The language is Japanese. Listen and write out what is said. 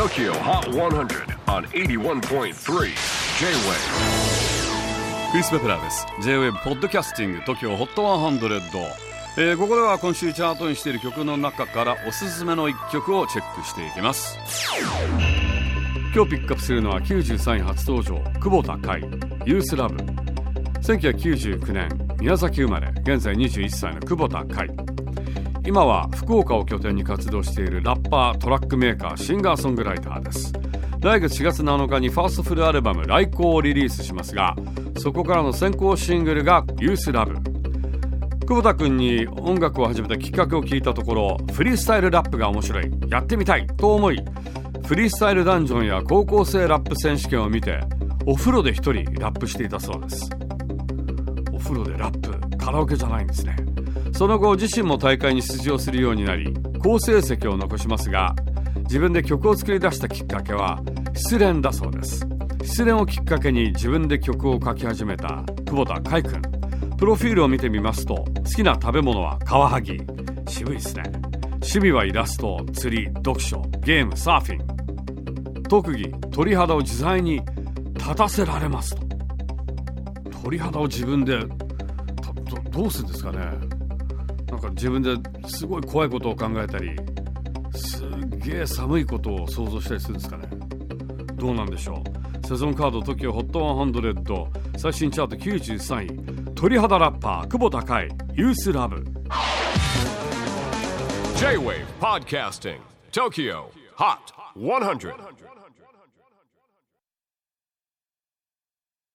TOKYO HOT 100 on 81.3 J-WAVE クリス・ベプラーです。J-WAVE ポッドキャスティング TOKYO HOT 100、えー、ここでは今週チャートにしている曲の中からおすすめの一曲をチェックしていきます。今日ピックアップするのは93位初登場久保田海ユースラブ。1999年宮崎生まれ現在21歳の久保田海。今は福岡を拠点に活動しているラッパートラックメーカーシンガーソングライターです。来月4月7日にファーストフルアルバム「来航」をリリースしますがそこからの先行シングルが「ユースラブ。久保田君に音楽を始めたきっかけを聞いたところフリースタイルラップが面白い。やってみたい。と思いフリースタイルダンジョンや高校生ラップ選手権を見てお風呂で一人ラップしていたそうです。お風呂でラップカラオケじゃないんですね。その後自身も大会に出場するようになり好成績を残しますが自分で曲を作り出したきっかけは失恋だそうです。失恋をきっかけに自分で曲を書き始めた久保田海君。プロフィールを見てみますと好きな食べ物はカワハギ。渋いですね。趣味はイラスト釣り読書ゲームサーフィン。特技鳥肌を自在に立たせられますと。鳥肌を自分でどうするんですかね。なんか自分ですごい怖いことを考えたりすげえ寒いことを想像したりするんですかね。どうなんでしょう。セゾンカード TOKIOHOT100 最新チャート93位。鳥肌ラッパー久保田海。ユースラブ。J-WAVE PODCASTING TOKYO HOT 100